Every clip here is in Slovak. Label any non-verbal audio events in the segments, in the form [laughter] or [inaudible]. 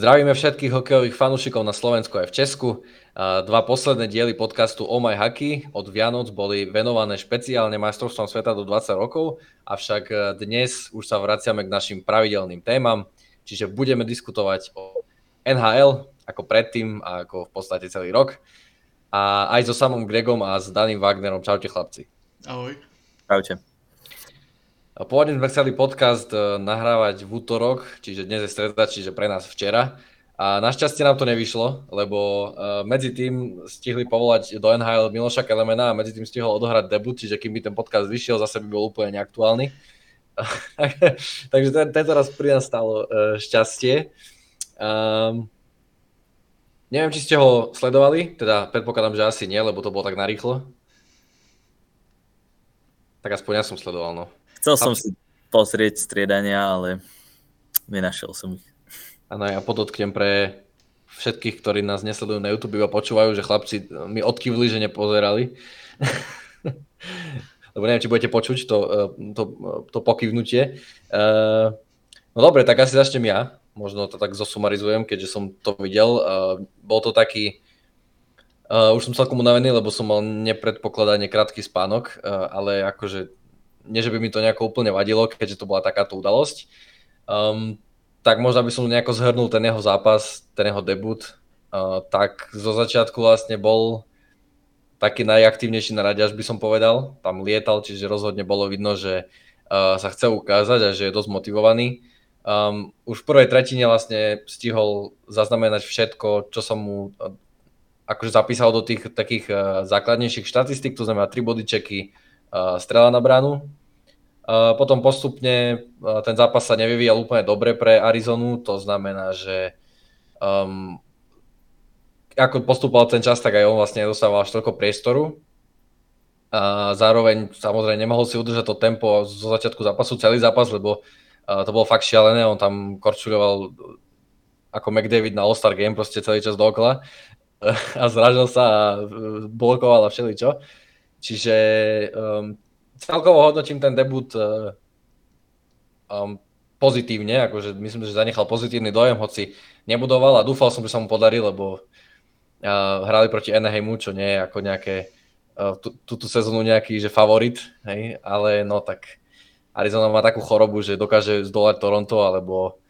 Zdravíme všetkých hokejových fanúšikov na Slovensku aj v Česku. Dva posledné diely podcastu Oh My Hockey od Vianoc boli venované špeciálne majstrovstvom sveta do 20 rokov, avšak e, dnes už sa vraciame k našim pravidelným témam, čiže budeme diskutovať o NHL ako predtým a ako v podstate celý rok. A aj so samom Gregom a s Daným Wagnerom. Čaute chlapci. Ahoj. Čaute. Pôvodne sme chceli podcast e, nahrávať v útorok, čiže dnes je streda, čiže pre nás včera. A našťastie nám to nevyšlo, lebo e, medzi tým stihli povolať do NHL Miloša Kelemena a medzi tým stihol odohrať debut, čiže kým by ten podcast vyšiel, zase by bol úplne neaktuálny. [laughs] Takže ten, tento raz pri nás stalo e, šťastie. Um, neviem, či ste ho sledovali, teda predpokladám, že asi nie, lebo to bolo tak narýchlo. Tak aspoň ja som sledoval, no. Chcel som si pozrieť striedania, ale nenašiel som ich. Áno, ja podotknem pre všetkých, ktorí nás nesledujú na YouTube a počúvajú, že chlapci mi odkývli, že nepozerali. [laughs] Lebo neviem, či budete počuť to, eh, to, to pokývnutie. Eh, no dobre, tak asi začnem ja. Možno to tak zosumarizujem, keďže som to videl. Eh, bol to taký... Už som celkom unavený, lebo som mal nepredpokladane krátky spánok, ale akože nie, že by mi to nejako úplne vadilo, keďže to bola takáto udalosť. Um, tak možno by som nejako zhrnul ten jeho zápas, ten jeho debut. Uh, tak zo začiatku vlastne bol taký najaktívnejší na rade, až by som povedal. Tam lietal, čiže rozhodne bolo vidno, že uh, sa chce ukázať a že je dosť motivovaný. Um, už v prvej tretine vlastne stihol zaznamenať všetko, čo som mu uh, akože zapísal do tých takých uh, základnejších štatistík, to znamená 3 body checky, strela na bránu. Potom postupne ten zápas sa nevyvíjal úplne dobre pre Arizonu, to znamená, že um, ako postupoval ten čas, tak aj on vlastne nedostával až toľko priestoru. A zároveň samozrejme nemohol si udržať to tempo zo začiatku zápasu, celý zápas, lebo to bolo fakt šialené, on tam korčuloval ako McDavid na All-Star Game proste celý čas dookola [laughs] a zražil sa a blokoval a všeličo. Čiže um, celkovo hodnotím ten debut uh, um, pozitívne, akože myslím, že zanechal pozitívny dojem, hoci nebudoval a dúfal som, že sa mu podarí, lebo uh, hrali proti Anaheimu, čo nie je ako nejaké uh, túto sezónu nejaký že favorit, hej, ale no tak Arizona má takú chorobu, že dokáže zdolať Toronto alebo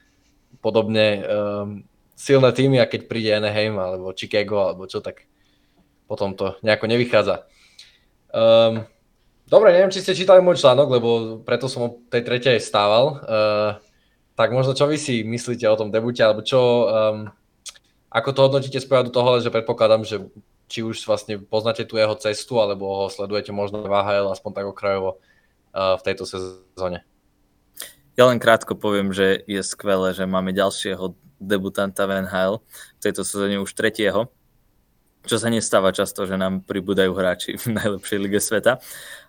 podobne um, silné týmy a keď príde Anaheim alebo Chicago alebo čo, tak potom to nejako nevychádza. Um, dobre, neviem, či ste čítali môj článok, lebo preto som o tej tretej stával. Uh, tak možno čo vy si myslíte o tom debute, alebo čo, um, ako to hodnotíte z pohľadu toho, že predpokladám, že či už vlastne poznáte tú jeho cestu, alebo ho sledujete možno v AHL, aspoň tak okrajovo uh, v tejto sezóne. Ja len krátko poviem, že je skvelé, že máme ďalšieho debutanta v NHL, v tejto sezóne už tretieho čo sa nestáva často, že nám pribúdajú hráči v najlepšej lige sveta.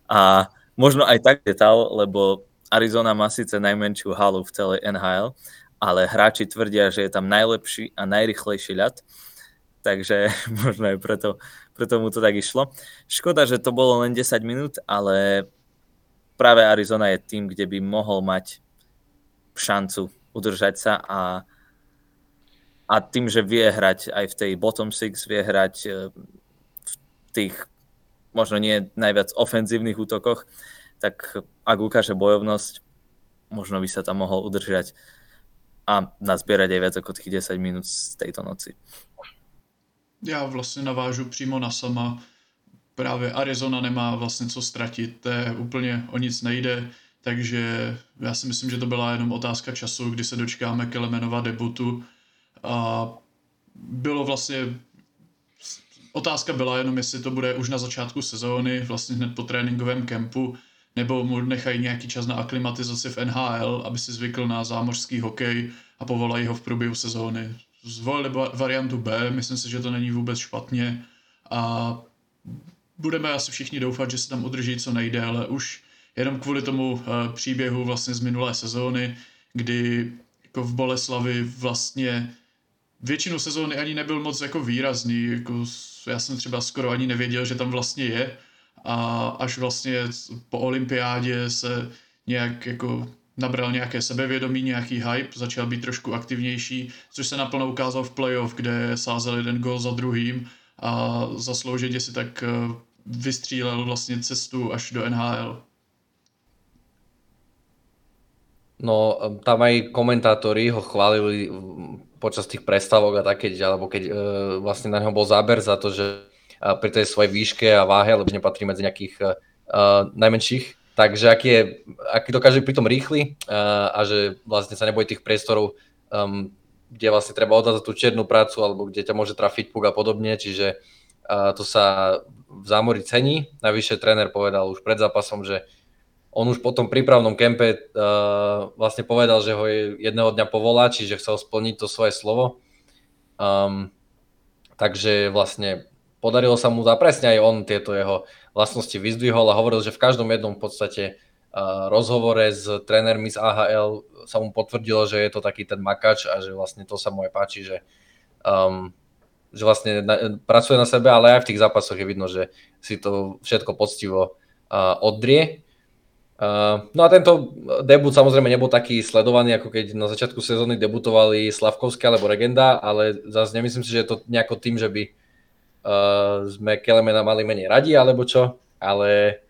A možno aj tak detal, lebo Arizona má síce najmenšiu halu v celej NHL, ale hráči tvrdia, že je tam najlepší a najrychlejší ľad, takže [laughs] možno aj preto, preto mu to tak išlo. Škoda, že to bolo len 10 minút, ale práve Arizona je tým, kde by mohol mať šancu udržať sa a a tým, že vie hrať aj v tej bottom six, vie hrať e, v tých možno nie najviac ofenzívnych útokoch, tak ak ukáže bojovnosť, možno by sa tam mohol udržať a nazbierať aj viac ako tých 10 minút z tejto noci. Já vlastně navážu přímo na sama. Právě Arizona nemá vlastně co ztratit, to je úplně o nic nejde, takže já si myslím, že to byla jenom otázka času, kdy se dočkáme Kelemenova debutu a bylo vlastně otázka byla jenom, jestli to bude už na začátku sezóny, vlastně hned po tréninkovém kempu, nebo mu nechají nějaký čas na aklimatizaci v NHL, aby si zvykl na zámořský hokej a povolají ho v průběhu sezóny. Zvolili variantu B, myslím si, že to není vůbec špatně a budeme asi všichni doufat, že se tam udrží co nejde, ale už jenom kvůli tomu eh, příběhu vlastně z minulé sezóny, kdy jako v Boleslavi vlastně většinu sezóny ani nebyl moc jako výrazný, jako já jsem třeba skoro ani nevěděl, že tam vlastně je a až vlastně po olympiádě se nějak jako nabral nějaké sebevědomí, nějaký hype, začal být trošku aktivnější, což se naplno ukázal v playoff, kde sázel jeden gol za druhým a zaslouženě si tak eh, vystřílel vlastně cestu až do NHL. No, tam aj komentátori ho chválili počas tých prestávok a také, alebo keď uh, vlastne na neho bol záber za to, že uh, pri tej svojej výške a váhe, lebo nepatrí medzi nejakých uh, najmenších, takže aký, je, aký dokáže pri tom rýchly uh, a že vlastne sa nebojí tých priestorov, um, kde vlastne treba odhľadať tú čiernu prácu alebo kde ťa môže trafiť puk a podobne, čiže uh, to sa v zámori cení. Navyše tréner povedal už pred zápasom, že on už po tom prípravnom kempe uh, vlastne povedal, že ho je jedného dňa povolá, čiže chcel splniť to svoje slovo. Um, takže vlastne podarilo sa mu za presne aj on tieto jeho vlastnosti vyzdvihol a hovoril, že v každom jednom v podstate uh, rozhovore s trénermi z AHL sa mu potvrdilo, že je to taký ten makač a že vlastne to sa mu aj páči, že, um, že vlastne na, pracuje na sebe, ale aj v tých zápasoch je vidno, že si to všetko poctivo uh, oddrie. Uh, no a tento debut samozrejme nebol taký sledovaný, ako keď na začiatku sezóny debutovali Slavkovský alebo Regenda, ale zase nemyslím si, že je to nejako tým, že by uh, sme Kelemena mali menej radi alebo čo, ale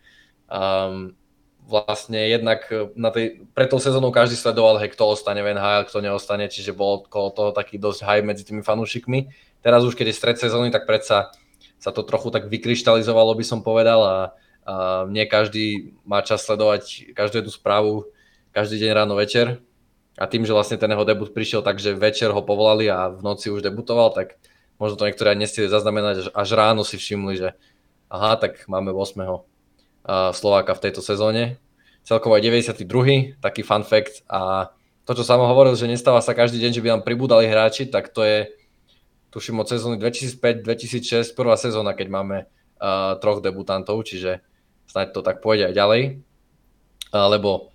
um, vlastne jednak na tej, pred tou sezónou každý sledoval, hej, kto ostane v NHL, kto neostane, čiže bol okolo toho taký dosť hype medzi tými fanúšikmi. Teraz už keď je stred sezóny, tak predsa sa to trochu tak vykryštalizovalo, by som povedal a a nie každý má čas sledovať každú jednu správu každý deň ráno večer. A tým, že vlastne ten jeho debut prišiel tak, že večer ho povolali a v noci už debutoval, tak možno to niektoré nestihli zaznamenať, až ráno si všimli, že aha, tak máme 8. Slováka v tejto sezóne. Celkovo aj 92. taký fun fact a to, čo som hovoril, že nestáva sa každý deň, že by nám pribúdali hráči, tak to je tuším od sezóny 2005-2006, prvá sezóna, keď máme uh, troch debutantov, čiže snáď to tak pôjde aj ďalej, lebo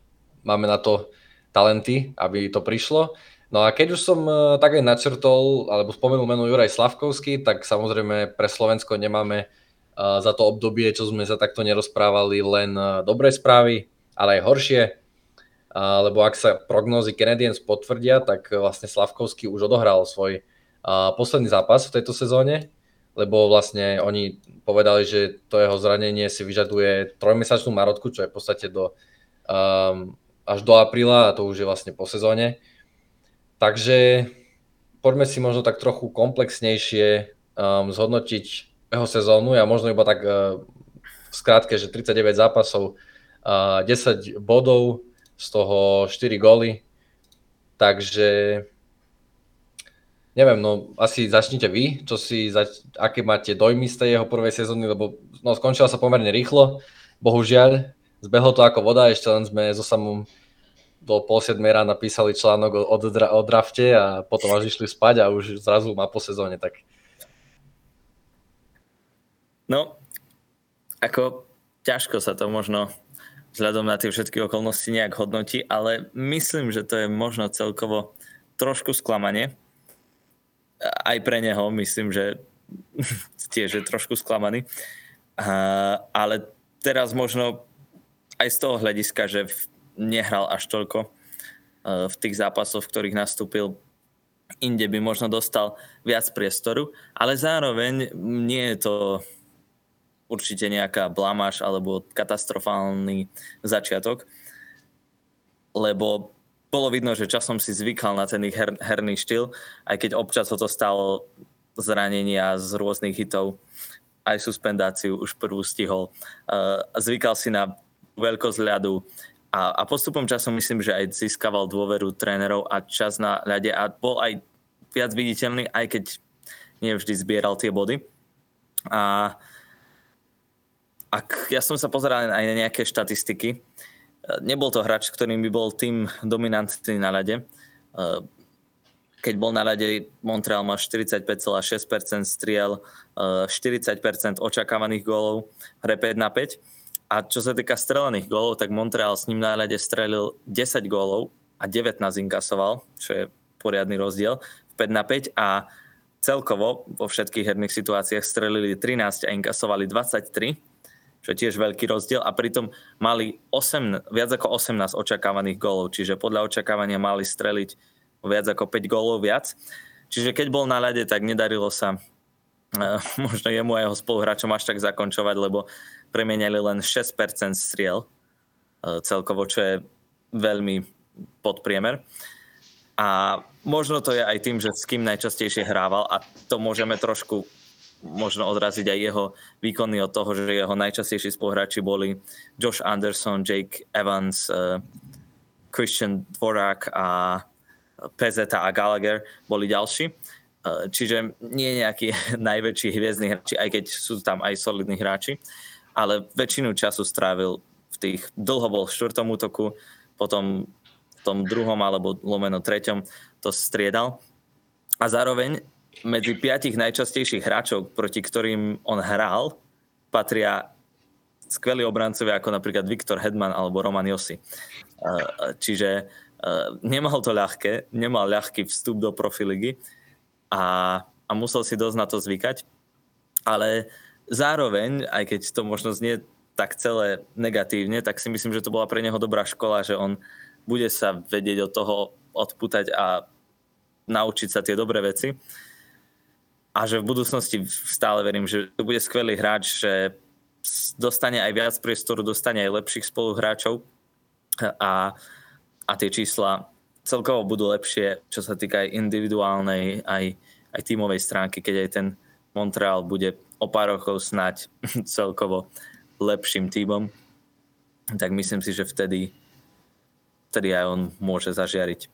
máme na to talenty, aby to prišlo. No a keď už som e, tak aj načrtol, alebo spomenul meno Juraj Slavkovský, tak samozrejme pre Slovensko nemáme e, za to obdobie, čo sme sa takto nerozprávali, len e, dobré správy, ale aj horšie. Lebo ak sa prognózy Canadiens potvrdia, tak vlastne Slavkovský už odohral svoj posledný zápas v tejto sezóne lebo vlastne oni povedali, že to jeho zranenie si vyžaduje trojmesačnú marotku, čo je v podstate do, um, až do apríla a to už je vlastne po sezóne. Takže poďme si možno tak trochu komplexnejšie um, zhodnotiť jeho sezónu. Ja možno iba tak uh, v skratke, že 39 zápasov, uh, 10 bodov, z toho 4 góly. Takže neviem, no asi začnite vy, čo si, zač- aké máte dojmy z tej jeho prvej sezóny, lebo no, skončila sa pomerne rýchlo, bohužiaľ, zbehlo to ako voda, ešte len sme so samom do pol siedmej rána písali článok o, dra- o drafte a potom až išli spať a už zrazu má po sezóne, tak... No, ako ťažko sa to možno vzhľadom na tie všetky okolnosti nejak hodnotí, ale myslím, že to je možno celkovo trošku sklamanie, aj pre neho myslím, že [laughs] tiež je trošku sklamaný. Uh, ale teraz možno aj z toho hľadiska, že nehral až toľko uh, v tých zápasoch, v ktorých nastúpil, inde by možno dostal viac priestoru, ale zároveň nie je to určite nejaká blamáž alebo katastrofálny začiatok, lebo bolo vidno, že časom si zvykal na ten ich her, herný štýl, aj keď občas ho to stalo zranenia z rôznych hitov, aj suspendáciu už prvú stihol. Uh, zvykal si na veľkosť ľadu a, a postupom času myslím, že aj získaval dôveru trénerov a čas na ľade a bol aj viac viditeľný, aj keď nevždy zbieral tie body. A ak ja som sa pozeral aj na nejaké štatistiky, Nebol to hráč, ktorým by bol tým dominantný na ľade. Keď bol na ľade, Montreal má 45,6% striel, 40% očakávaných gólov, hre 5 na 5. A čo sa týka strelených gólov, tak Montreal s ním na ľade strelil 10 gólov a 19 inkasoval, čo je poriadny rozdiel, 5 na 5 a celkovo vo všetkých herných situáciách strelili 13 a inkasovali 23 čo je tiež veľký rozdiel a pritom mali 8, viac ako 18 očakávaných gólov, čiže podľa očakávania mali streliť viac ako 5 gólov viac. Čiže keď bol na ľade, tak nedarilo sa uh, [laughs] možno jemu a jeho spoluhráčom až tak zakončovať, lebo premieniali len 6% striel uh, celkovo, čo je veľmi podpriemer. A možno to je aj tým, že s kým najčastejšie hrával a to môžeme trošku možno odraziť aj jeho výkony od toho, že jeho najčastejší spoluhráči boli Josh Anderson, Jake Evans, uh, Christian Dvorak a Pezeta a Gallagher boli ďalší. Uh, čiže nie nejaký [laughs] najväčší hviezdny hráči, aj keď sú tam aj solidní hráči, ale väčšinu času strávil v tých, dlho bol v štvrtom útoku, potom v tom druhom alebo lomeno treťom to striedal. A zároveň medzi piatich najčastejších hráčov, proti ktorým on hral, patria skvelí obrancovia ako napríklad Viktor Hedman alebo Roman Josi. Čiže nemal to ľahké, nemal ľahký vstup do profiligy a, a musel si dosť na to zvykať. Ale zároveň, aj keď to možno znie tak celé negatívne, tak si myslím, že to bola pre neho dobrá škola, že on bude sa vedieť od toho odputať a naučiť sa tie dobré veci a že v budúcnosti stále verím, že to bude skvelý hráč, že dostane aj viac priestoru, dostane aj lepších spoluhráčov. A, a tie čísla celkovo budú lepšie, čo sa týka aj individuálnej, aj, aj tímovej stránky, keď aj ten Montreal bude o pár rokov snať [laughs] celkovo lepším tímom, tak myslím si, že vtedy, vtedy aj on môže zažiariť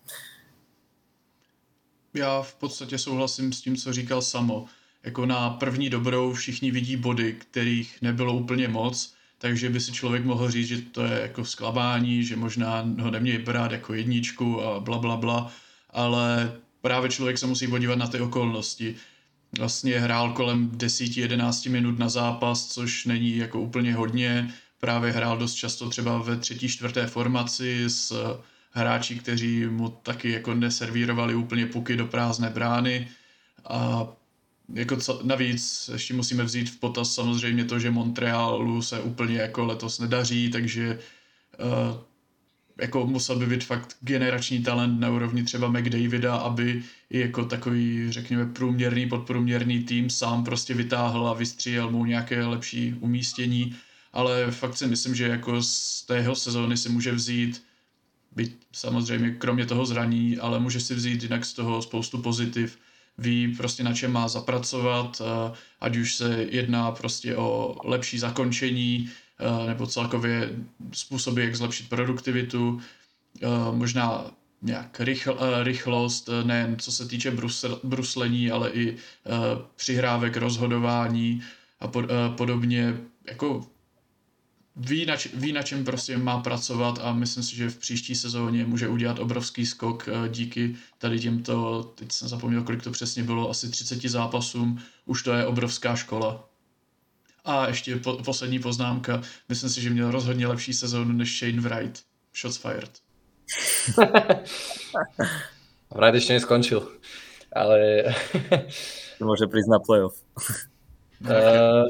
já v podstatě souhlasím s tím, co říkal Samo. Jako na první dobrou všichni vidí body, kterých nebylo úplně moc, takže by si člověk mohl říct, že to je jako sklabání, že možná ho nemějí brát jako jedničku a bla, bla, bla, ale právě člověk se musí podívat na ty okolnosti. Vlastně hrál kolem 10-11 minut na zápas, což není jako úplně hodně. Právě hrál dost často třeba ve třetí, čtvrté formaci s hráči, kteří mu taky jako neservírovali úplně puky do prázdné brány. A jako co, navíc ještě musíme vzít v potaz samozřejmě to, že Montrealu se úplně jako letos nedaří, takže uh, jako musel by být fakt generační talent na úrovni třeba McDavida, aby i jako takový, řekněme, průměrný, podprůměrný tým sám prostě vytáhl a vystříjel mu nějaké lepší umístění, ale fakt si myslím, že jako z tého sezóny si může vzít byť samozřejmě kromě toho zraní, ale může si vzít jinak z toho spoustu pozitiv, ví prostě na čem má zapracovat, eh, ať už se jedná prostě o lepší zakončení, eh, nebo celkově způsoby, jak zlepšit produktivitu, eh, možná nějak rychl, rychlost, nejen co se týče brusl, bruslení, ale i přihrávek, rozhodování a pod, podobně. Jako ví na, ví, na čem prostě má pracovat a myslím si, že v příští sezóně může udělat obrovský skok eh, díky tady těmto, teď jsem zapomněl, kolik to přesně bylo, asi 30 zápasům, už to je obrovská škola. A ještě po, poslední poznámka, myslím si, že měl rozhodně lepší sezónu než Shane Wright. Shots fired. [laughs] Wright ještě neskončil, ale... Může přiznat playoff. [laughs] uh,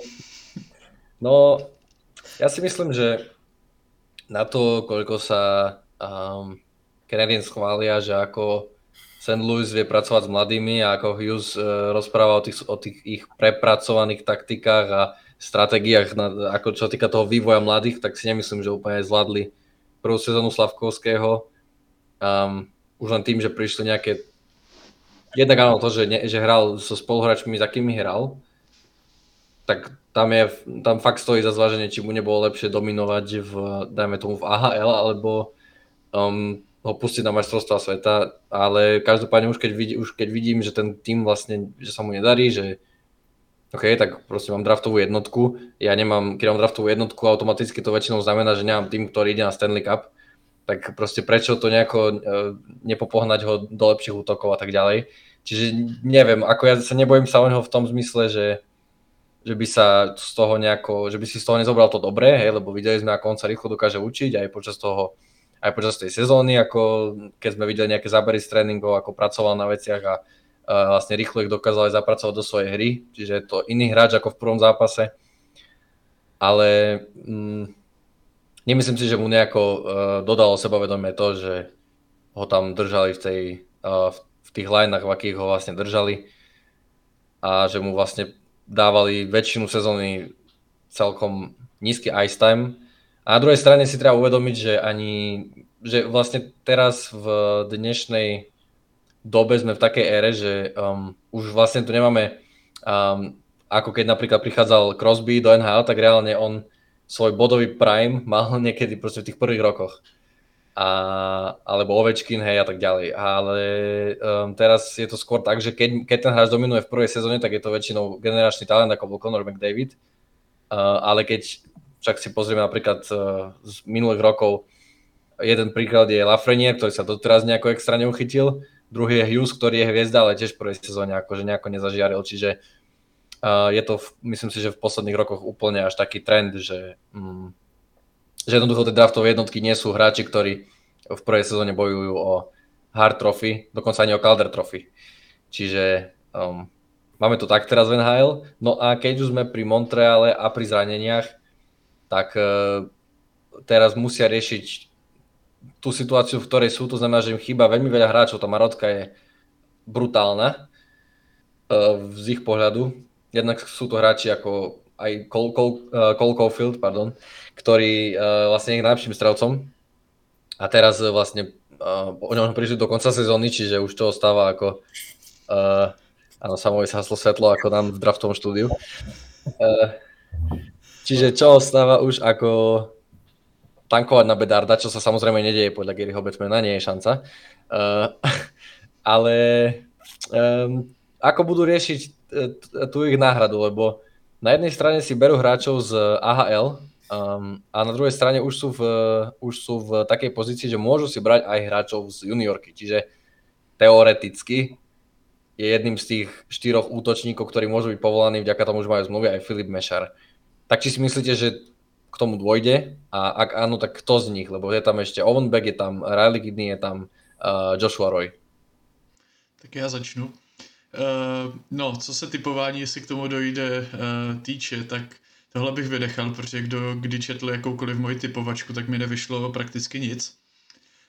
no, Ja si myslím, že na to, koľko sa um, Canadiens chvália, že ako St. Louis vie pracovať s mladými a ako Hughes uh, rozpráva o tých, o tých ich prepracovaných taktikách a stratégiách, na, ako čo týka toho vývoja mladých, tak si nemyslím, že úplne zvládli prvú sezónu Slavkovského. Um, už len tým, že prišli nejaké... Jednak áno to, že, ne, že hral so spoluhráčmi, za kými hral, tak tam, je, tam fakt stojí za zváženie, či mu nebolo lepšie dominovať v, dajme tomu v AHL, alebo um, ho pustiť na majstrovstvá sveta, ale každopádne už keď, vidí, už keď vidím, že ten tým vlastne, že sa mu nedarí, že OK, tak proste mám draftovú jednotku, ja nemám, keď mám draftovú jednotku, automaticky to väčšinou znamená, že nemám tým, ktorý ide na Stanley Cup, tak proste prečo to nejako uh, nepopohnať ho do lepších útokov a tak ďalej. Čiže neviem, ako ja sa nebojím sa o neho v tom zmysle, že že by sa z toho nejako, že by si z toho nezobral to dobré, hej, lebo videli sme, ako on sa rýchlo dokáže učiť aj počas toho, aj počas tej sezóny, ako keď sme videli nejaké zábery z tréningov, ako pracoval na veciach a, a vlastne rýchlo ich dokázal aj zapracovať do svojej hry, čiže je to iný hráč ako v prvom zápase. ale mm, nemyslím si, že mu nejako uh, dodalo sebavedomie to, že ho tam držali v, tej, uh, v tých lineách, v akých ho vlastne držali a že mu vlastne dávali väčšinu sezóny celkom nízky ice time. A na druhej strane si treba uvedomiť, že ani že vlastne teraz v dnešnej dobe sme v takej ére, že um, už vlastne tu nemáme um, ako keď napríklad prichádzal Crosby do NHL, tak reálne on svoj bodový prime mal [laughs] niekedy proste v tých prvých rokoch. A, alebo Ovečkin, hej, a tak ďalej. Ale um, teraz je to skôr tak, že keď, keď ten hráč dominuje v prvej sezóne, tak je to väčšinou generačný talent, ako bol Conor McDavid. Uh, ale keď však si pozrieme napríklad uh, z minulých rokov, jeden príklad je Lafreniere, ktorý sa doteraz nejako extra neuchytil, druhý je Hughes, ktorý je hviezda, ale tiež v prvej sezóne akože nejako nezažiaril, čiže je to, myslím si, že v posledných rokoch úplne až taký trend, že, mm, že jednoducho tie draftové jednotky nie sú hráči, ktorí v prvej sezóne bojujú o Hard Trophy, dokonca ani o Calder Trophy. Čiže um, máme to tak teraz v NHL. No a keď už sme pri Montreale a pri zraneniach, tak uh, teraz musia riešiť tú situáciu, v ktorej sú. To znamená, že im chýba veľmi veľa hráčov. Tá marotka je brutálna uh, z ich pohľadu jednak sú to hráči ako aj Cole, Cole, uh, Cole pardon, ktorý uh, vlastne je najlepším strelcom a teraz uh, vlastne uh, o ňom prišli do konca sezóny, čiže už to ostáva ako uh, áno, samovi sa haslo svetlo ako nám v draftovom štúdiu. Uh, čiže čo ostáva už ako tankovať na Bedarda, čo sa samozrejme nedieje podľa Garyho Batmana, nie je šanca. Uh, [laughs] ale um, ako budú riešiť tú ich náhradu, lebo na jednej strane si berú hráčov z AHL um, a na druhej strane už sú, v, už sú v takej pozícii, že môžu si brať aj hráčov z juniorky, čiže teoreticky je jedným z tých štyroch útočníkov, ktorí môžu byť povolaní, vďaka tomu, že majú zmluvy aj Filip Mešar. Tak či si myslíte, že k tomu dôjde a ak áno, tak kto z nich, lebo je tam ešte Owen Beck, je tam Riley Kidney, je tam uh, Joshua Roy. Tak ja začnu. Uh, no, co se typování, jestli k tomu dojde, uh, týče, tak tohle bych vynechal, protože kdo kdy četl jakoukoliv moji typovačku, tak mi nevyšlo prakticky nic.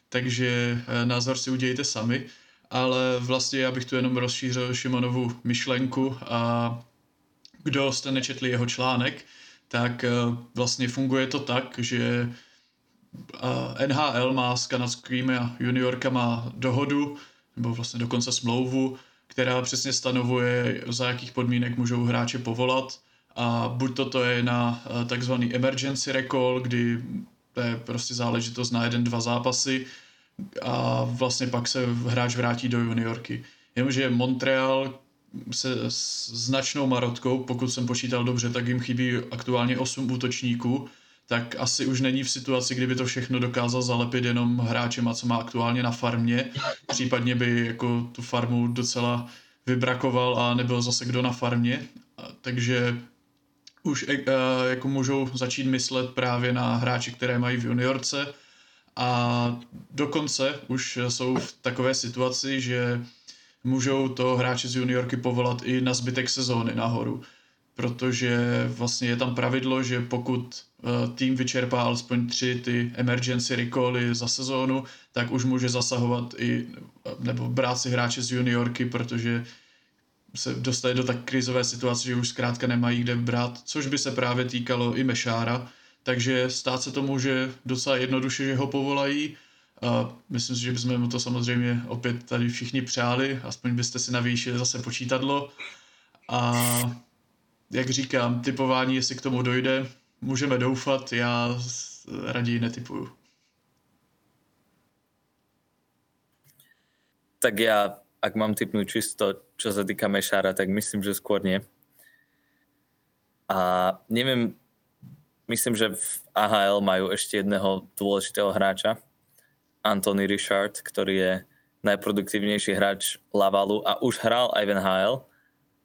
Takže uh, názor si udějte sami, ale vlastně já bych tu jenom rozšířil Šimonovu myšlenku a kdo jste nečetli jeho článek, tak vlastně funguje to tak, že NHL má s kanadskými juniorkama dohodu, nebo vlastně dokonce smlouvu, která přesně stanovuje, za jakých podmínek můžou hráče povolat a buď toto je na eh, takzvaný emergency recall, kdy to je prostě záležitost na jeden, dva zápasy a vlastně pak se hráč vrátí do juniorky. Jenomže Montreal se značnou marotkou, pokud jsem počítal dobře, tak jim chybí aktuálně 8 útočníků, tak asi už není v situaci, kdyby to všechno dokázal zalepit jenom hráčem, co má aktuálně na farmě. Případně by jako tu farmu docela vybrakoval a nebyl zase kdo na farmě. Takže už e, jako můžou začít myslet právě na hráči, které mají v juniorce a dokonce už jsou v takové situaci, že můžou to hráči z juniorky povolat i na zbytek sezóny nahoru protože vlastně je tam pravidlo, že pokud eh, tým vyčerpá alespoň tři ty emergency recally za sezónu, tak už může zasahovat i, nebo brát si hráče z juniorky, protože se dostali do tak krizové situace, že už zkrátka nemají kde brát, což by se právě týkalo i Mešára, takže stát se to může docela jednoduše, že ho povolají. A myslím si, že bychom mu to samozřejmě opět tady všichni přáli, aspoň byste si navýšili zase počítadlo. A jak říkám, typování, jestli k tomu dojde, můžeme doufat, já raději netypuju. Tak ja, ak mám typnúť čisto, čo sa týka Mešára, tak myslím, že skôr nie. A neviem, myslím, že v AHL majú ešte jedného dôležitého hráča, Anthony Richard, ktorý je najproduktívnejší hráč Lavalu a už hral aj v NHL,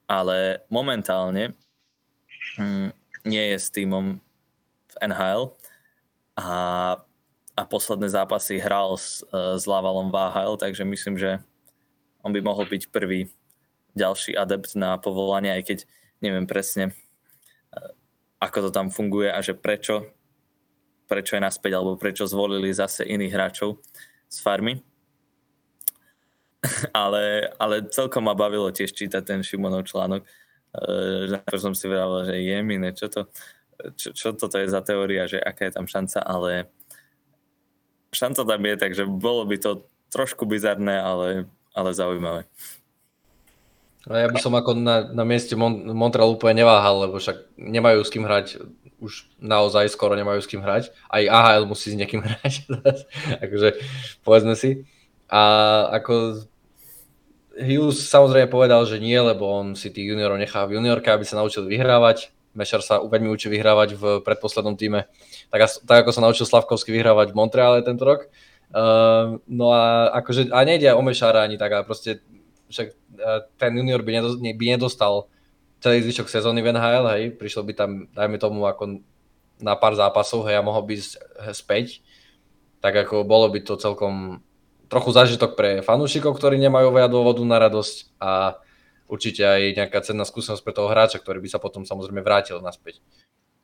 ale momentálne nie je s týmom v NHL a, a posledné zápasy hral s, s Lavalom v takže myslím, že on by mohol byť prvý ďalší adept na povolanie, aj keď neviem presne, ako to tam funguje a že prečo, prečo je naspäť, alebo prečo zvolili zase iných hráčov z farmy. [laughs] ale, ale celkom ma bavilo tiež čítať ten Šimonov článok, že som si vravil, že je mine, čo to, čo, čo toto je za teória, že aká je tam šanca, ale šanca tam je, takže bolo by to trošku bizarné, ale, ale zaujímavé. No ja by som ako na, na mieste Mon- Montreal úplne neváhal, lebo však nemajú s kým hrať, už naozaj skoro nemajú s kým hrať. Aj AHL musí s niekým [laughs] hrať, akože povedzme si. A ako Hughes samozrejme povedal, že nie, lebo on si tých juniorov nechá v juniorke, aby sa naučil vyhrávať. Mešar sa veľmi učí vyhrávať v predposlednom týme, tak, tak ako sa naučil Slavkovský vyhrávať v Montreale tento rok. Uh, no a akože, a nejde o Mešara ani tak, a proste však uh, ten junior by, nedo, by nedostal celý zvyšok sezóny v NHL, hej, prišiel by tam, dajme tomu, ako na pár zápasov, hej, a mohol byť späť, tak ako bolo by to celkom trochu zážitok pre fanúšikov, ktorí nemajú veľa dôvodu na radosť a určite aj nejaká cenná skúsenosť pre toho hráča, ktorý by sa potom samozrejme vrátil naspäť.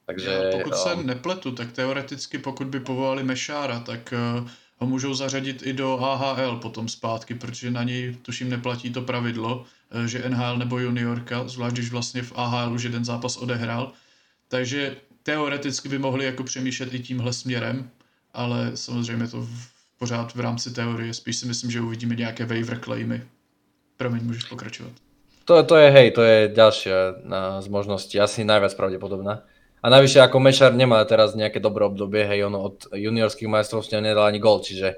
Takže, ja, pokud se um, nepletu, tak teoreticky pokud by povolali Mešára, tak uh, ho můžou zařadit i do AHL potom zpátky, protože na něj tuším neplatí to pravidlo, uh, že NHL nebo juniorka, zvlášť když vlastně v AHL už jeden zápas odehrál. Takže teoreticky by mohli jako přemýšlet i tímhle směrem, ale samozřejmě to v, pořád v rámci teorie. Spíš si myslím, že uvidíme nějaké waiver claimy. Promiň, můžeš pokračovat. To, to je, hej, to je ďalšia z možností, asi najviac pravdepodobná. A navyše ako Mešar nemá teraz nejaké dobré obdobie, hej, ono od juniorských majstrovstiev nedal ani gol, čiže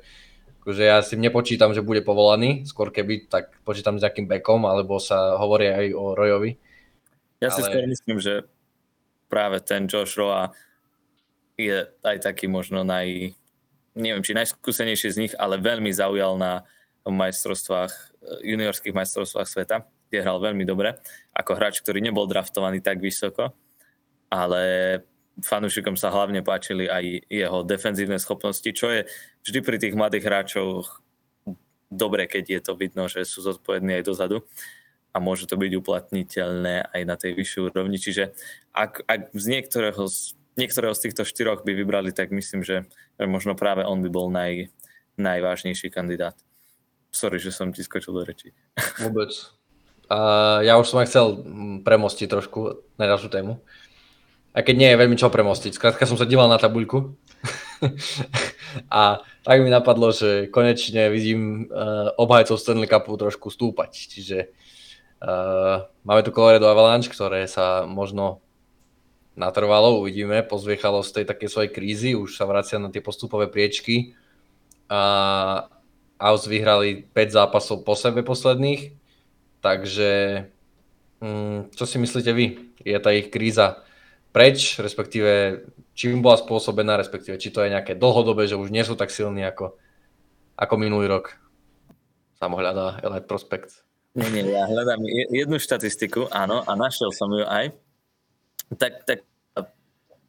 akože ja si nepočítam, že bude povolaný, skôr keby, tak počítam s nejakým bekom, alebo sa hovorí aj o Rojovi. Ja si ale... skôr myslím, že práve ten Josh Roa je aj taký možno naj, neviem, či najskúsenejší z nich, ale veľmi zaujal na majstrovstvách, juniorských majstrovstvách sveta kde hral veľmi dobre, ako hráč, ktorý nebol draftovaný tak vysoko, ale fanúšikom sa hlavne páčili aj jeho defenzívne schopnosti, čo je vždy pri tých mladých hráčoch dobre, keď je to vidno, že sú zodpovední aj dozadu a môže to byť uplatniteľné aj na tej vyššej úrovni. Čiže ak, ak z niektorého z, niektorého z týchto štyroch by vybrali, tak myslím, že, možno práve on by bol naj, najvážnejší kandidát. Sorry, že som ti skočil do reči. [laughs] Vôbec. A ja už som aj chcel premostiť trošku na ďalšiu tému. A keď nie je veľmi čo premostiť. Skrátka som sa díval na tabuľku [laughs] a tak mi napadlo, že konečne vidím uh, obhajcov Stanley Cupu trošku stúpať. Čiže uh, máme tu Colorado Avalanche, ktoré sa možno natrvalo, uvidíme, pozviechalo z tej takej svojej krízy, už sa vracia na tie postupové priečky a Aus vyhrali 5 zápasov po sebe posledných Takže hm, čo si myslíte vy? Je tá ich kríza preč, respektíve čím bola spôsobená, respektíve či to je nejaké dlhodobé, že už nie sú tak silní ako, ako minulý rok? Samo hľadá Elite. Nie, nie, ja hľadám jednu štatistiku, áno, a našiel som ju aj. Tak, tak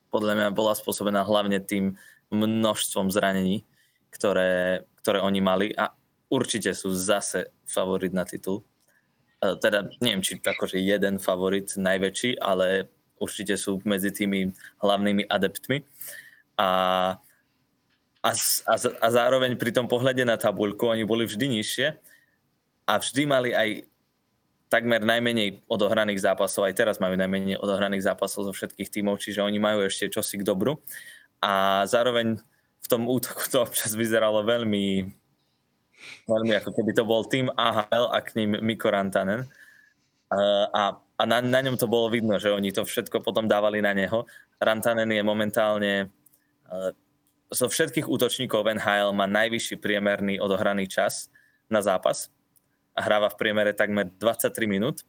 podľa mňa bola spôsobená hlavne tým množstvom zranení, ktoré, ktoré oni mali a určite sú zase favorit na titul. E, teda neviem, či akože jeden favorit najväčší, ale určite sú medzi tými hlavnými adeptmi. A, a, a, a zároveň pri tom pohľade na tabuľku oni boli vždy nižšie a vždy mali aj takmer najmenej odohraných zápasov, aj teraz majú najmenej odohraných zápasov zo všetkých tímov, čiže oni majú ešte čosi k dobru. A zároveň v tom útoku to občas vyzeralo veľmi Veľmi ako keby to bol tým AHL a k ním Mikko Rantanen. A, a na, na ňom to bolo vidno, že oni to všetko potom dávali na neho. Rantanen je momentálne zo všetkých útočníkov NHL má najvyšší priemerný odohraný čas na zápas a hráva v priemere takmer 23 minút,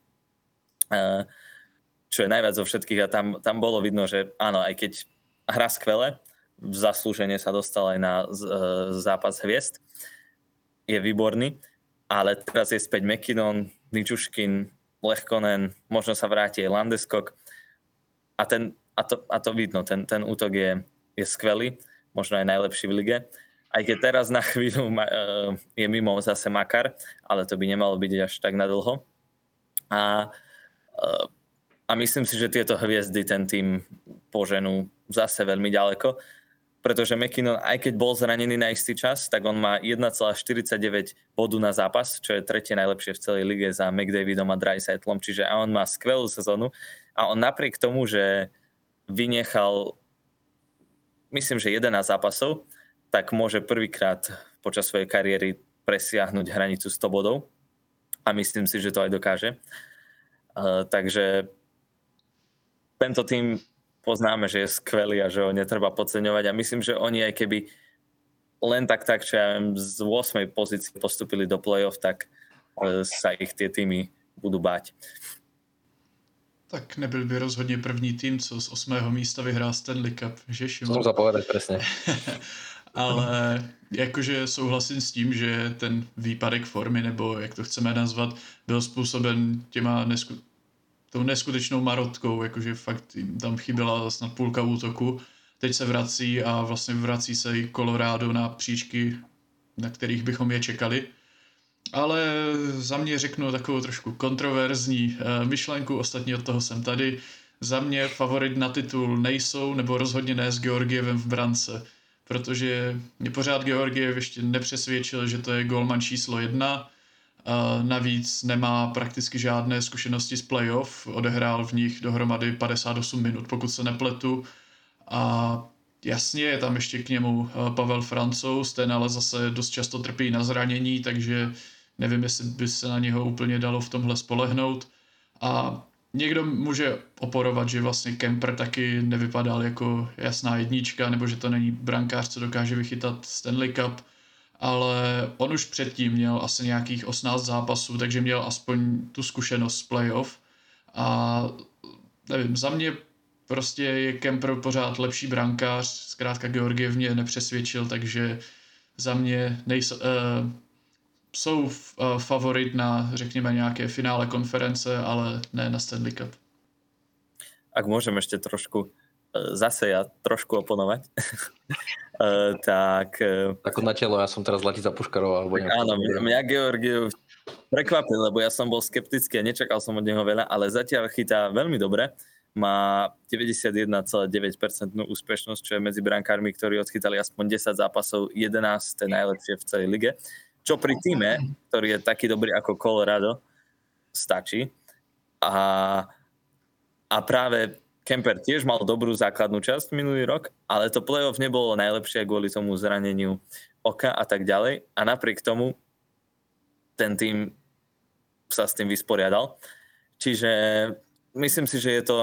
čo je najviac zo všetkých a tam, tam bolo vidno, že áno, aj keď hra skvele, zaslúžene sa dostal aj na zápas hviezd, je výborný, ale teraz je späť McKinnon, Ničuškin, Lechkonen, možno sa vráti aj Landeskog a, ten, a, to, a to vidno, ten, ten útok je, je skvelý, možno aj najlepší v lige. Aj keď teraz na chvíľu uh, je mimo zase Makar, ale to by nemalo byť až tak nadlho. A uh, a myslím si, že tieto hviezdy ten tým poženú zase veľmi ďaleko, pretože McKinnon, aj keď bol zranený na istý čas, tak on má 1,49 bodu na zápas, čo je tretie najlepšie v celej lige za McDavidom a Dreisaitlom, čiže a on má skvelú sezónu a on napriek tomu, že vynechal myslím, že 11 zápasov, tak môže prvýkrát počas svojej kariéry presiahnuť hranicu 100 bodov a myslím si, že to aj dokáže. Uh, takže tento tým poznáme, že je skvelý a že ho netreba podceňovať a myslím, že oni aj keby len tak tak, čo ja viem, z 8. pozície postupili do play-off, tak uh, sa ich tie týmy budú báť. Tak nebyl by rozhodně první tým, co z osmého místa vyhrá Stanley Cup, že Som sa povedať presne. [laughs] Ale jakože souhlasím s tím, že ten výpadek formy, nebo jak to chceme nazvat, byl způsoben těma nesku, tou neskutečnou marotkou, jakože fakt tam chyběla snad půlka útoku. Teď se vrací a vlastně vrací se i Colorado na příčky, na kterých bychom je čekali. Ale za mě řeknu takovou trošku kontroverzní eh, myšlenku, ostatně od toho jsem tady. Za mě favorit na titul nejsou, nebo rozhodně ne s Georgievem v brance, protože mě pořád Georgiev ještě nepřesvědčil, že to je golman číslo jedna. Navíc nemá prakticky žádné zkušenosti z playoff, odehrál v nich dohromady 58 minut, pokud se nepletu. A jasně je tam ještě k němu eh, Pavel Francouz, ten ale zase dost často trpí na zranění, takže nevím, jestli by se na něho úplně dalo v tomhle spolehnout. A někdo může oporovat, že vlastně Kemper taky nevypadal jako jasná jednička, nebo že to není brankář, co dokáže vychytat Stanley Cup, ale on už předtím měl asi nějakých 18 zápasů, takže měl aspoň tu zkušenost z playoff. A nevím, za mě prostě je Kemper pořád lepší brankář, zkrátka Georgiev mě nepřesvědčil, takže za mě nejsou, uh, jsou uh, favorit na, řekněme, nějaké finále konference, ale ne na Stanley Cup. Ak môžem ešte trošku zase ja trošku oponovať, [laughs] tak... Ako na telo, ja som teraz Latiza Puškarov. Alebo áno, mňa, mňa Georgiev prekvapil, lebo ja som bol skeptický a nečakal som od neho veľa, ale zatiaľ chytá veľmi dobre. Má 91,9% úspešnosť, čo je medzi brankármi, ktorí odchytali aspoň 10 zápasov, 11. najlepšie v celej lige čo pri týme, ktorý je taký dobrý ako Colorado, stačí. A, a práve Kemper tiež mal dobrú základnú časť minulý rok, ale to playoff nebolo najlepšie kvôli tomu zraneniu oka a tak ďalej. A napriek tomu ten tým sa s tým vysporiadal. Čiže myslím si, že je to,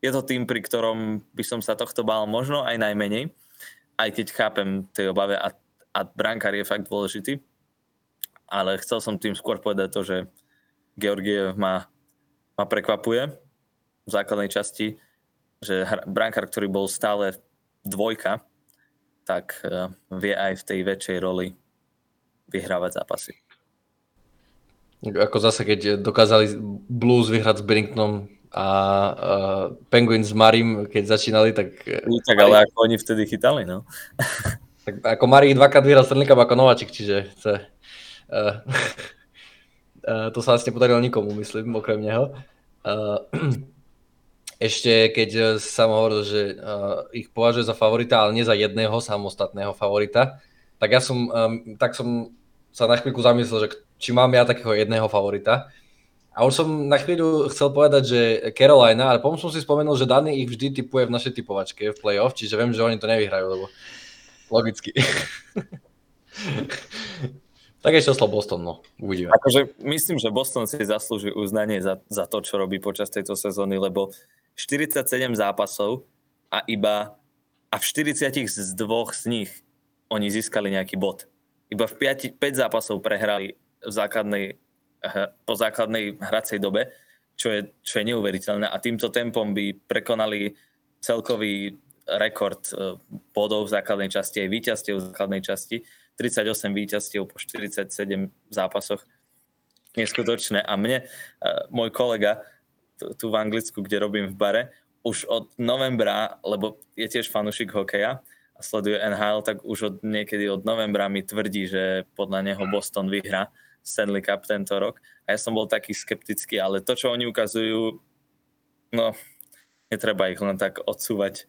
je to tým, pri ktorom by som sa tohto bál možno aj najmenej, aj keď chápem tej obave a a brankár je fakt dôležitý. Ale chcel som tým skôr povedať to, že Georgiev ma, ma prekvapuje v základnej časti, že brankár, ktorý bol stále dvojka, tak uh, vie aj v tej väčšej roli vyhrávať zápasy. Ako zase, keď dokázali Blues vyhrať s Benningtonom a uh, Penguins s Marim, keď začínali, tak... Tak ale ako oni vtedy chytali, no. [laughs] Tak ako Marí dvakrát vyhral Stanley Cup ako Nováčik, čiže chce, uh, uh, [laughs] to sa vlastne podarilo nikomu, myslím, okrem neho. Uh, [clears throat] ešte keď sa hovoril, že uh, ich považuje za favorita, ale nie za jedného samostatného favorita, tak ja som, um, tak som sa na chvíľku zamyslel, že či mám ja takého jedného favorita. A už som na chvíľu chcel povedať, že Carolina, ale potom som si spomenul, že Dany ich vždy typuje v našej typovačke v playoff, čiže viem, že oni to nevyhrajú, lebo Logicky. [laughs] tak ešte oslo Boston, no. Uvidíme. Akože myslím, že Boston si zaslúži uznanie za, za to, čo robí počas tejto sezóny, lebo 47 zápasov a iba a v 40 z dvoch z nich oni získali nejaký bod. Iba v 5, 5 zápasov prehrali v základnej, po základnej hracej dobe, čo je, čo je neuveriteľné a týmto tempom by prekonali celkový rekord e, bodov v základnej časti, aj víťazstiev v základnej časti. 38 víťazstiev po 47 zápasoch. Neskutočné. A mne, e, môj kolega, tu v Anglicku, kde robím v bare, už od novembra, lebo je tiež fanušik hokeja a sleduje NHL, tak už od niekedy od novembra mi tvrdí, že podľa neho Boston vyhrá Stanley Cup tento rok. A ja som bol taký skeptický, ale to, čo oni ukazujú, no, netreba ich len tak odsúvať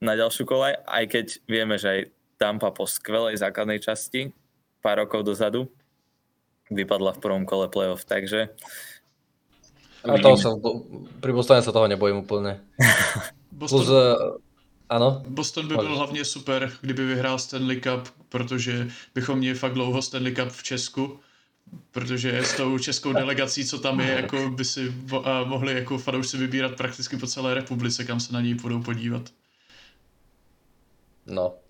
na ďalšiu kolaj, aj keď vieme, že aj Tampa po skvelej základnej časti pár rokov dozadu vypadla v prvom kole playoff, takže a toho sa, pri Bostone sa toho nebojím úplne. [laughs] Boston, Plus, uh, ano. Boston by byl hlavně super, kdyby vyhrál Stanley Cup, protože bychom měli fakt dlouho Stanley Cup v Česku, protože s tou českou delegací, co tam je, jako by si uh, mohli jako fanoušci vybírat prakticky po celé republice, kam se na něj budou podívat. No.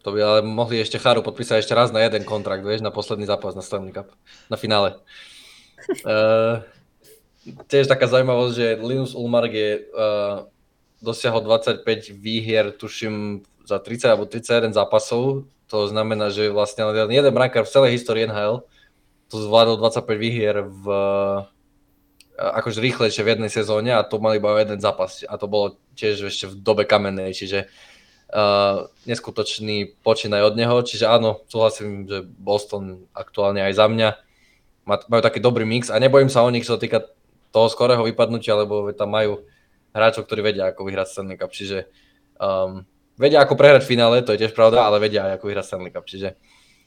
To by ale mohli ešte Charu podpísať ešte raz na jeden kontrakt, vieš, na posledný zápas na Stanley Cup, na finále. Uh, [laughs] tiež taká zaujímavosť, že Linus Ulmark je, uh, dosiahol 25 výhier, tuším, za 30 alebo 31 zápasov. To znamená, že vlastne len jeden brankár v celej histórii NHL to zvládol 25 výhier v akože rýchlejšie v jednej sezóne a to mali iba jeden zápas a to bolo tiež ešte v dobe kamennej, čiže uh, neskutočný počin aj od neho, čiže áno, súhlasím, že Boston aktuálne aj za mňa majú taký dobrý mix a nebojím sa o nich, čo sa týka toho skorého vypadnutia, lebo tam majú hráčov, ktorí vedia, ako vyhrať Stanley Cup, čiže um, vedia, ako prehrať v finále, to je tiež pravda, ale vedia aj, ako vyhrať Stanley Cup, čiže,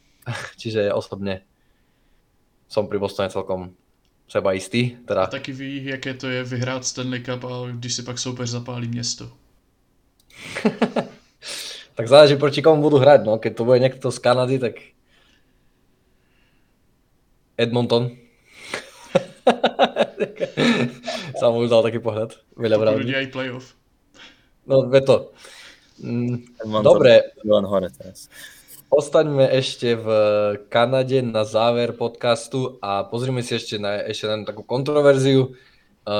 [laughs] čiže osobne som pri Bostone celkom seba istý. Teda... A taky ví, jaké to je vyhrát Stanley Cup, ale když si pak soupeř zapálí město. [laughs] tak záleží, proti komu budú hrať, no. Keď to bude niekto z Kanady, tak Edmonton. [laughs] Sám už dal taký pohľad. Veľa Pokud aj playoff. No, ve to. Mm, dobre. Hore teraz. Ostaňme ešte v Kanade na záver podcastu a pozrime si ešte na ešte na takú kontroverziu,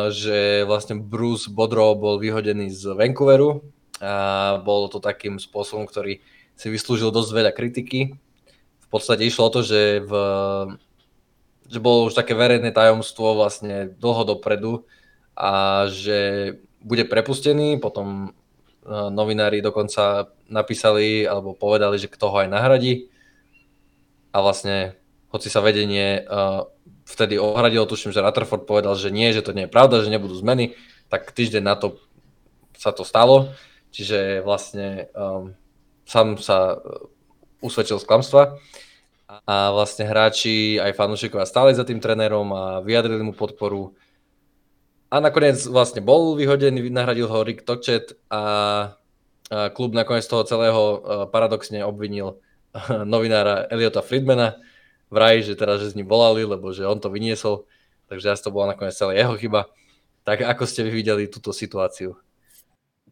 že vlastne Bruce Bodro bol vyhodený z Vancouveru a bolo to takým spôsobom, ktorý si vyslúžil dosť veľa kritiky. V podstate išlo o to, že v že bolo už také verejné tajomstvo vlastne dlho dopredu a že bude prepustený, potom e, novinári dokonca napísali alebo povedali, že kto ho aj nahradí. A vlastne hoci sa vedenie uh, vtedy ohradilo, tuším, že Rutherford povedal, že nie, že to nie je pravda, že nebudú zmeny, tak týždeň na to sa to stalo, čiže vlastne um, sám sa usvedčil z klamstva a vlastne hráči aj fanúšikovia stáli za tým trénerom a vyjadrili mu podporu. A nakoniec vlastne bol vyhodený, nahradil ho Rick Točet a, klub nakoniec toho celého e, paradoxne obvinil [laughs] novinára Eliota Friedmana. Vraj, že teraz, že s ním volali, lebo že on to vyniesol, takže asi to bola nakoniec celé jeho chyba. Tak ako ste vy videli túto situáciu?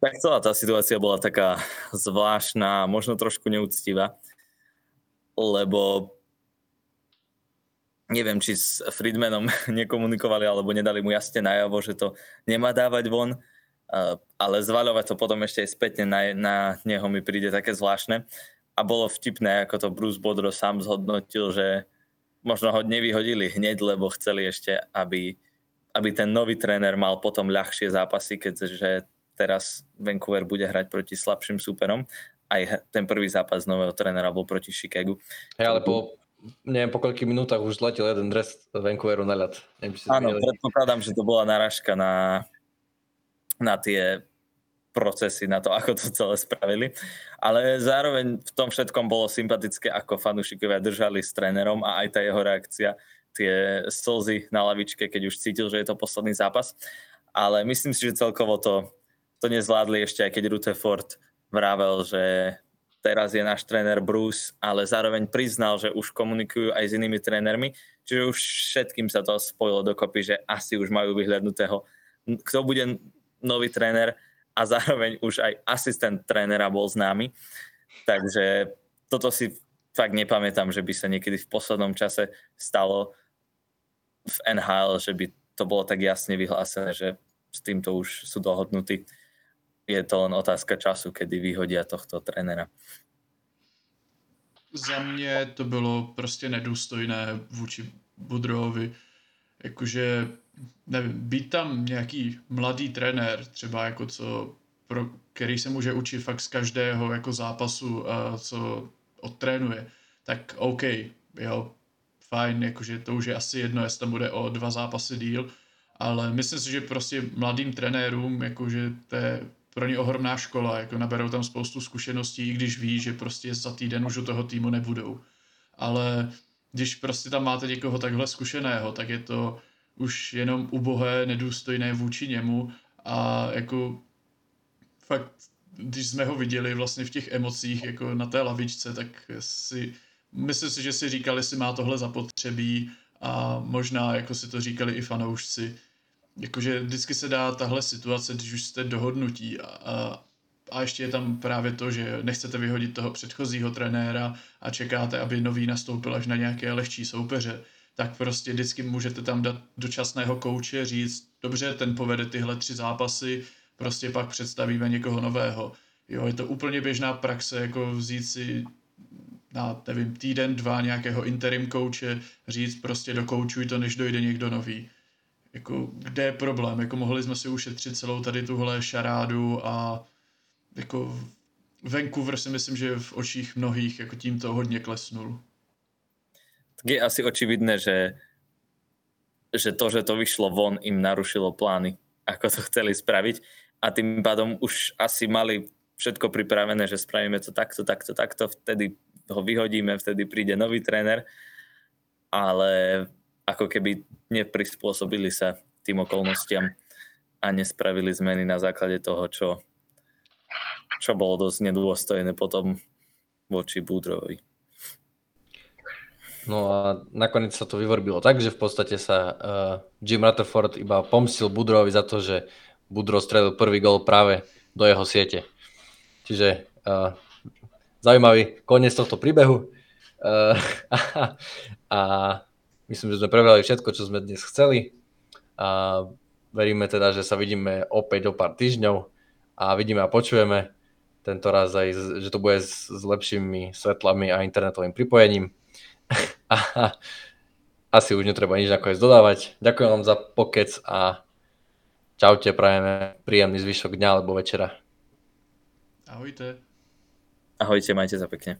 Tak celá tá situácia bola taká zvláštna, možno trošku neúctivá lebo neviem, či s Friedmanom [laughs] nekomunikovali alebo nedali mu jasne najavo, že to nemá dávať von, ale zvaľovať to potom ešte aj spätne na, na neho mi príde také zvláštne. A bolo vtipné, ako to Bruce Bodro sám zhodnotil, že možno ho nevyhodili hneď, lebo chceli ešte, aby, aby ten nový tréner mal potom ľahšie zápasy, keďže teraz Vancouver bude hrať proti slabším súperom aj ten prvý zápas nového trénera bol proti Chicagu. Hej, ale po, neviem po koľkých minútach už zletil jeden dres Vancouveru na ľad. Neviem, Áno, predpokladám, že to bola narážka na, na tie procesy, na to, [laughs] ako to celé spravili. Ale zároveň v tom všetkom bolo sympatické, ako fanúšikovia držali s trénerom a aj tá jeho reakcia, tie slzy na lavičke, keď už cítil, že je to posledný zápas. Ale myslím si, že celkovo to, to nezvládli ešte, aj keď Rutherford vravel, že teraz je náš tréner Bruce, ale zároveň priznal, že už komunikujú aj s inými trénermi, čiže už všetkým sa to spojilo dokopy, že asi už majú vyhľadnutého, kto bude nový tréner a zároveň už aj asistent trénera bol známy. Takže toto si fakt nepamätám, že by sa niekedy v poslednom čase stalo v NHL, že by to bolo tak jasne vyhlásené, že s týmto už sú dohodnutí je to len otázka času, kedy vyhodia tohto trenera. Za mě to bylo prostě nedůstojné vůči Budrovi. Jakože, nevím, být tam nějaký mladý trenér, třeba jako co, pro, který se může učit fakt z každého jako zápasu, a co odtrénuje, tak OK, jo, fajn, jakože to už je asi jedno, jestli tam bude o dva zápasy díl, ale myslím si, že prostě mladým trenérům, jakože to je pro ně ohromná škola, jako naberou tam spoustu zkušeností, i když ví, že prostě za týden už u toho týmu nebudou. Ale když prostě tam máte někoho takhle zkušeného, tak je to už jenom ubohé, nedůstojné vůči němu a jako fakt, když jsme ho viděli vlastně v těch emocích jako na té lavičce, tak si, myslím si, že si říkali, jestli má tohle zapotřebí a možná jako si to říkali i fanoušci. Jakože vždycky se dá tahle situace, když už jste dohodnutí a, a, a ještě je tam právě to, že nechcete vyhodit toho předchozího trenéra a čekáte, aby nový nastoupil až na nějaké lehčí soupeře, tak prostě vždycky můžete tam dát dočasného kouče, říct, dobře, ten povede tyhle tři zápasy, prostě pak představíme někoho nového. Jo, je to úplně běžná praxe, jako vzít si na, nevím, týden, dva nějakého interim kouče, říct prostě dokoučuj to, než dojde někdo nový. Jako, kde je problém? Jako mohli jsme si ušetřit celou tady tuhle šarádu a jako Vancouver si myslím, že v očích mnohých jako tímto hodně klesnul. Tak je asi očividné, že, že to, že to vyšlo von, im narušilo plány, ako to chceli spraviť a tým pádom už asi mali všetko pripravené, že spravíme to takto, takto, takto, vtedy ho vyhodíme, vtedy príde nový tréner, ale ako keby neprispôsobili sa tým okolnostiam a nespravili zmeny na základe toho, čo, čo bolo dosť nedôstojné potom voči Budrovi. No a nakoniec sa to vyvorbilo tak, že v podstate sa uh, Jim Rutherford iba pomstil Budrovi za to, že Budro strelil prvý gol práve do jeho siete. Čiže uh, zaujímavý koniec tohto príbehu. Uh, [laughs] a, a myslím, že sme prebrali všetko, čo sme dnes chceli. A veríme teda, že sa vidíme opäť o pár týždňov a vidíme a počujeme tento raz aj, že to bude s, s lepšími svetlami a internetovým pripojením. [laughs] a asi už netreba nič nakoniec dodávať. Ďakujem vám za pokec a čaute, prajeme príjemný zvyšok dňa alebo večera. Ahojte. Ahojte, majte sa pekne.